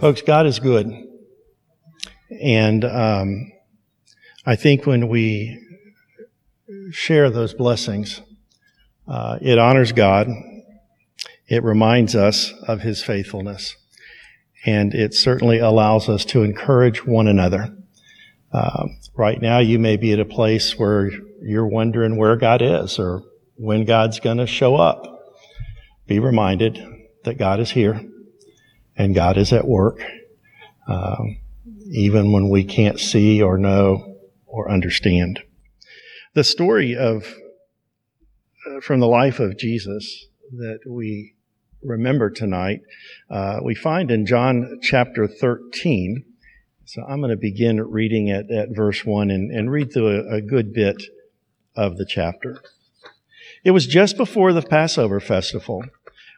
Folks, God is good. And um, I think when we share those blessings, uh, it honors God. It reminds us of His faithfulness. And it certainly allows us to encourage one another. Uh, right now, you may be at a place where you're wondering where God is or when God's going to show up. Be reminded that God is here and God is at work, um, even when we can't see or know or understand. The story of uh, from the life of Jesus that we remember tonight, uh, we find in John chapter 13. So I'm going to begin reading at, at verse 1 and, and read through a, a good bit of the chapter. It was just before the Passover festival.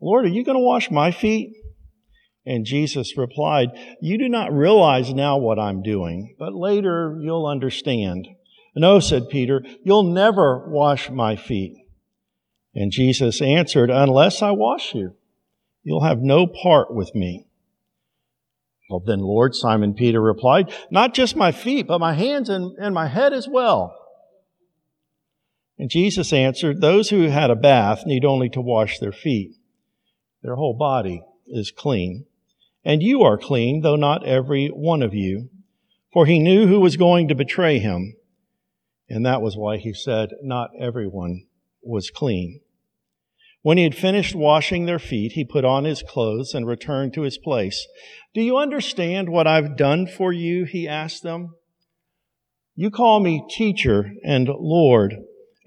Lord, are you going to wash my feet? And Jesus replied, You do not realize now what I'm doing, but later you'll understand. No, oh, said Peter, you'll never wash my feet. And Jesus answered, Unless I wash you, you'll have no part with me. Well, then, Lord, Simon Peter replied, Not just my feet, but my hands and, and my head as well. And Jesus answered, Those who had a bath need only to wash their feet their whole body is clean. And you are clean, though not every one of you. For he knew who was going to betray him. And that was why he said, Not everyone was clean. When he had finished washing their feet, he put on his clothes and returned to his place. Do you understand what I've done for you? He asked them. You call me teacher and Lord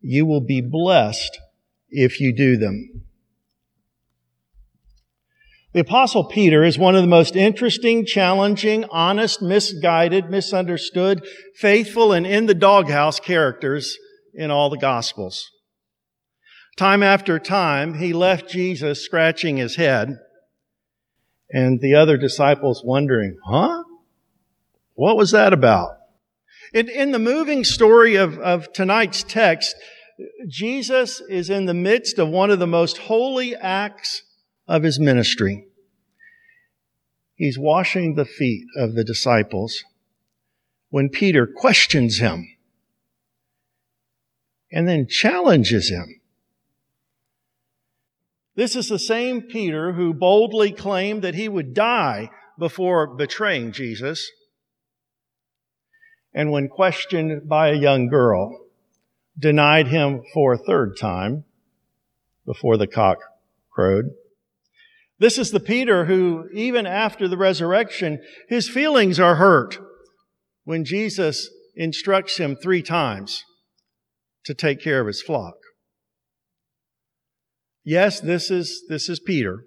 you will be blessed if you do them. The apostle Peter is one of the most interesting, challenging, honest, misguided, misunderstood, faithful, and in the doghouse characters in all the gospels. Time after time, he left Jesus scratching his head and the other disciples wondering, huh? What was that about? In, in the moving story of, of tonight's text, Jesus is in the midst of one of the most holy acts of his ministry. He's washing the feet of the disciples when Peter questions him and then challenges him. This is the same Peter who boldly claimed that he would die before betraying Jesus and when questioned by a young girl, denied him for a third time before the cock crowed. This is the Peter who, even after the resurrection, his feelings are hurt when Jesus instructs him three times to take care of his flock. Yes, this is, this is Peter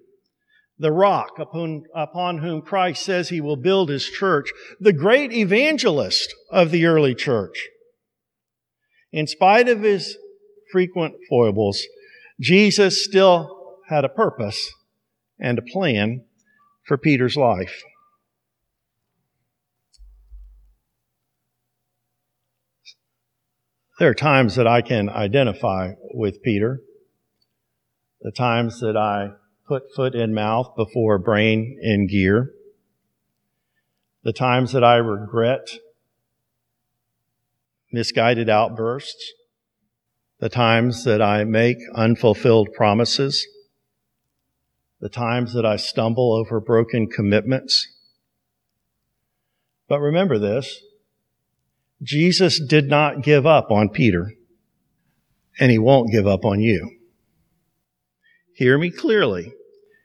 the rock upon, upon whom Christ says he will build his church, the great evangelist of the early church. In spite of his frequent foibles, Jesus still had a purpose and a plan for Peter's life. There are times that I can identify with Peter, the times that I put foot in mouth before brain in gear, the times that I regret misguided outbursts, the times that I make unfulfilled promises, the times that I stumble over broken commitments. But remember this Jesus did not give up on Peter, and he won't give up on you. Hear me clearly.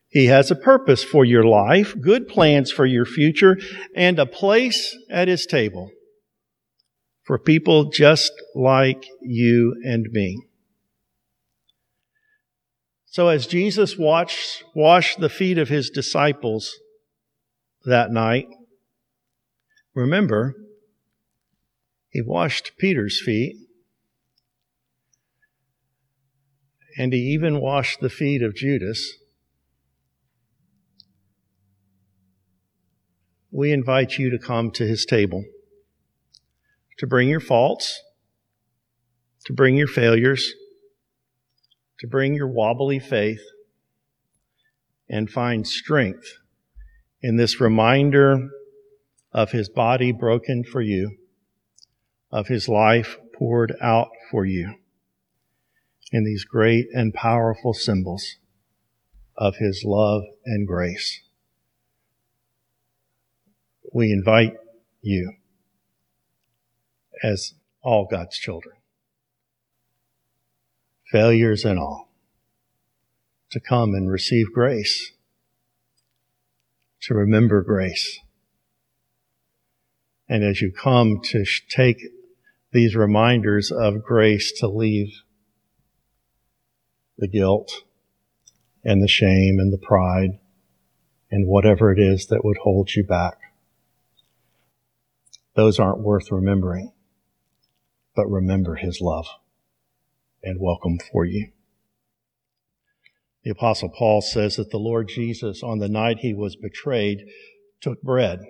He has a purpose for your life, good plans for your future, and a place at his table for people just like you and me. So as Jesus washed the feet of his disciples that night, remember, he washed Peter's feet, and he even washed the feet of Judas. We invite you to come to his table to bring your faults, to bring your failures, to bring your wobbly faith, and find strength in this reminder of his body broken for you, of his life poured out for you, in these great and powerful symbols of his love and grace. We invite you as all God's children, failures and all, to come and receive grace, to remember grace. And as you come to take these reminders of grace to leave the guilt and the shame and the pride and whatever it is that would hold you back. Those aren't worth remembering but remember his love and welcome for you. The apostle Paul says that the Lord Jesus, on the night he was betrayed, took bread.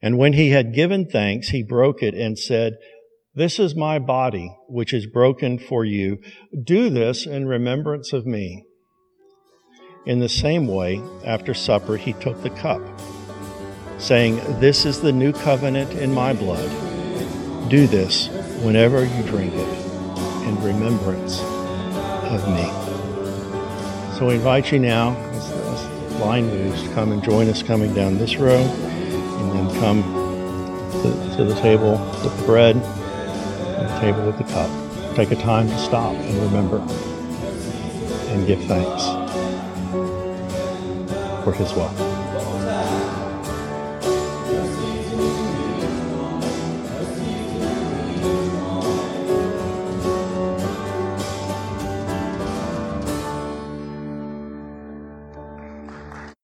And when he had given thanks, he broke it and said, This is my body, which is broken for you. Do this in remembrance of me. In the same way, after supper, he took the cup, saying, This is the new covenant in my blood. Do this whenever you drink it in remembrance of me. So we invite you now, as the line moves, to come and join us coming down this row, and then come to, to the table with the bread, the table with the cup. Take a time to stop and remember and give thanks for his welcome.